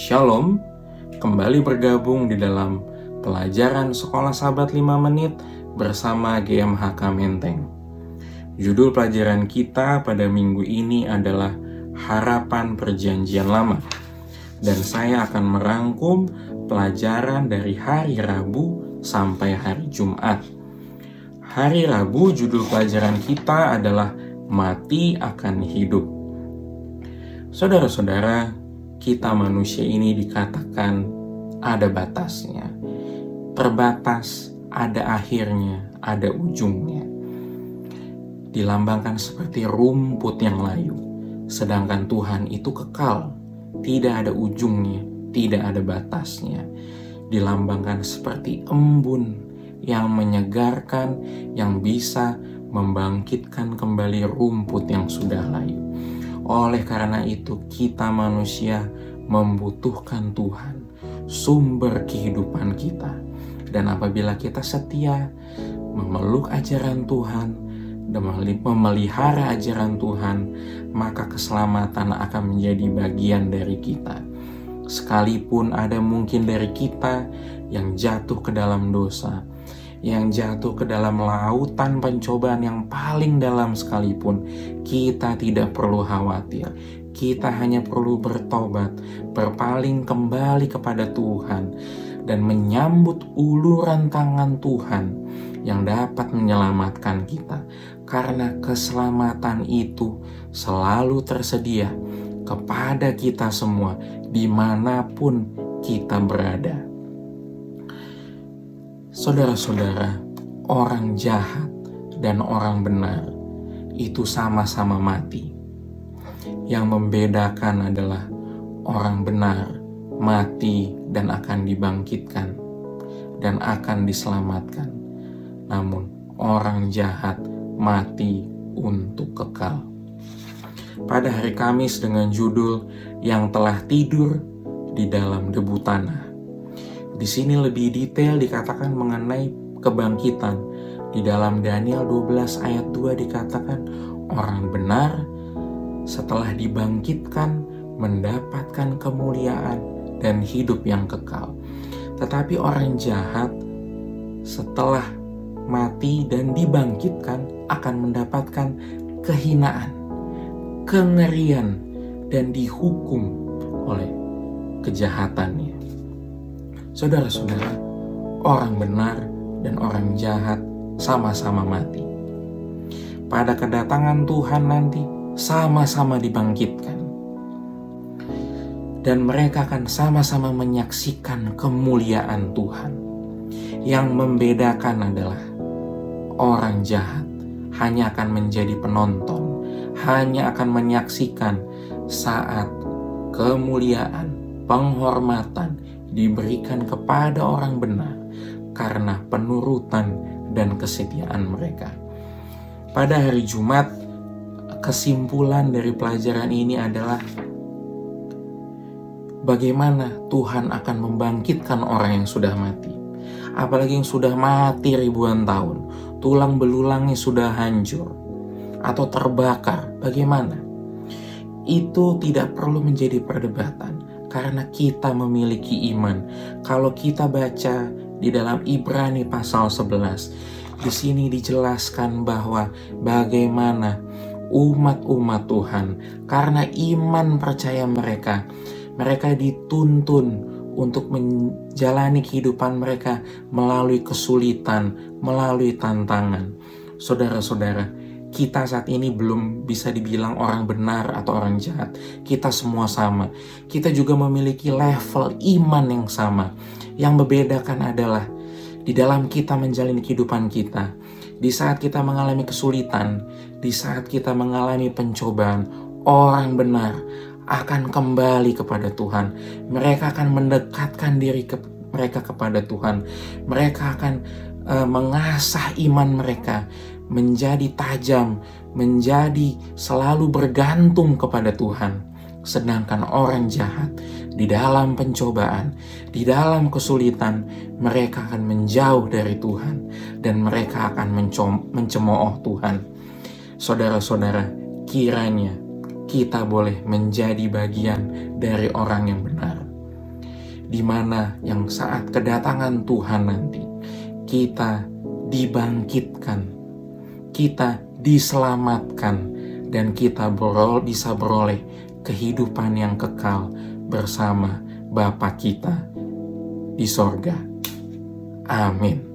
Shalom, kembali bergabung di dalam pelajaran Sekolah Sahabat 5 Menit bersama GMHK Menteng. Judul pelajaran kita pada minggu ini adalah Harapan Perjanjian Lama. Dan saya akan merangkum pelajaran dari hari Rabu sampai hari Jumat. Hari Rabu judul pelajaran kita adalah Mati akan hidup. Saudara-saudara, kita manusia ini dikatakan ada batasnya. Terbatas, ada akhirnya, ada ujungnya. Dilambangkan seperti rumput yang layu, sedangkan Tuhan itu kekal, tidak ada ujungnya, tidak ada batasnya. Dilambangkan seperti embun yang menyegarkan, yang bisa membangkitkan kembali rumput yang sudah layu oleh karena itu, kita manusia membutuhkan Tuhan, sumber kehidupan kita. Dan apabila kita setia memeluk ajaran Tuhan dan memelihara ajaran Tuhan, maka keselamatan akan menjadi bagian dari kita. Sekalipun ada mungkin dari kita yang jatuh ke dalam dosa, yang jatuh ke dalam lautan pencobaan yang paling dalam sekalipun, kita tidak perlu khawatir. Kita hanya perlu bertobat, berpaling kembali kepada Tuhan, dan menyambut uluran tangan Tuhan yang dapat menyelamatkan kita, karena keselamatan itu selalu tersedia kepada kita semua, di mana pun kita berada. Saudara-saudara, orang jahat dan orang benar itu sama-sama mati. Yang membedakan adalah orang benar mati dan akan dibangkitkan dan akan diselamatkan. Namun orang jahat mati untuk kekal. Pada hari Kamis dengan judul yang telah tidur di dalam debu tanah di sini lebih detail dikatakan mengenai kebangkitan. Di dalam Daniel 12 ayat 2 dikatakan orang benar setelah dibangkitkan mendapatkan kemuliaan dan hidup yang kekal. Tetapi orang jahat setelah mati dan dibangkitkan akan mendapatkan kehinaan, kengerian, dan dihukum oleh kejahatannya. Saudara-saudara, orang benar dan orang jahat sama-sama mati. Pada kedatangan Tuhan nanti, sama-sama dibangkitkan. Dan mereka akan sama-sama menyaksikan kemuliaan Tuhan. Yang membedakan adalah orang jahat hanya akan menjadi penonton, hanya akan menyaksikan saat kemuliaan, penghormatan, diberikan kepada orang benar karena penurutan dan kesetiaan mereka. Pada hari Jumat, kesimpulan dari pelajaran ini adalah bagaimana Tuhan akan membangkitkan orang yang sudah mati. Apalagi yang sudah mati ribuan tahun, tulang belulangnya sudah hancur atau terbakar. Bagaimana? Itu tidak perlu menjadi perdebatan karena kita memiliki iman. Kalau kita baca di dalam Ibrani pasal 11, di sini dijelaskan bahwa bagaimana umat-umat Tuhan karena iman percaya mereka, mereka dituntun untuk menjalani kehidupan mereka melalui kesulitan, melalui tantangan. Saudara-saudara, kita saat ini belum bisa dibilang orang benar atau orang jahat. Kita semua sama. Kita juga memiliki level iman yang sama. Yang membedakan adalah di dalam kita menjalani kehidupan kita, di saat kita mengalami kesulitan, di saat kita mengalami pencobaan, orang benar akan kembali kepada Tuhan. Mereka akan mendekatkan diri ke mereka kepada Tuhan. Mereka akan uh, mengasah iman mereka menjadi tajam, menjadi selalu bergantung kepada Tuhan. Sedangkan orang jahat di dalam pencobaan, di dalam kesulitan, mereka akan menjauh dari Tuhan dan mereka akan mencemooh Tuhan. Saudara-saudara, kiranya kita boleh menjadi bagian dari orang yang benar. di mana yang saat kedatangan Tuhan nanti kita dibangkitkan, kita diselamatkan, dan kita berol, bisa beroleh kehidupan yang kekal bersama Bapa kita di sorga. Amin.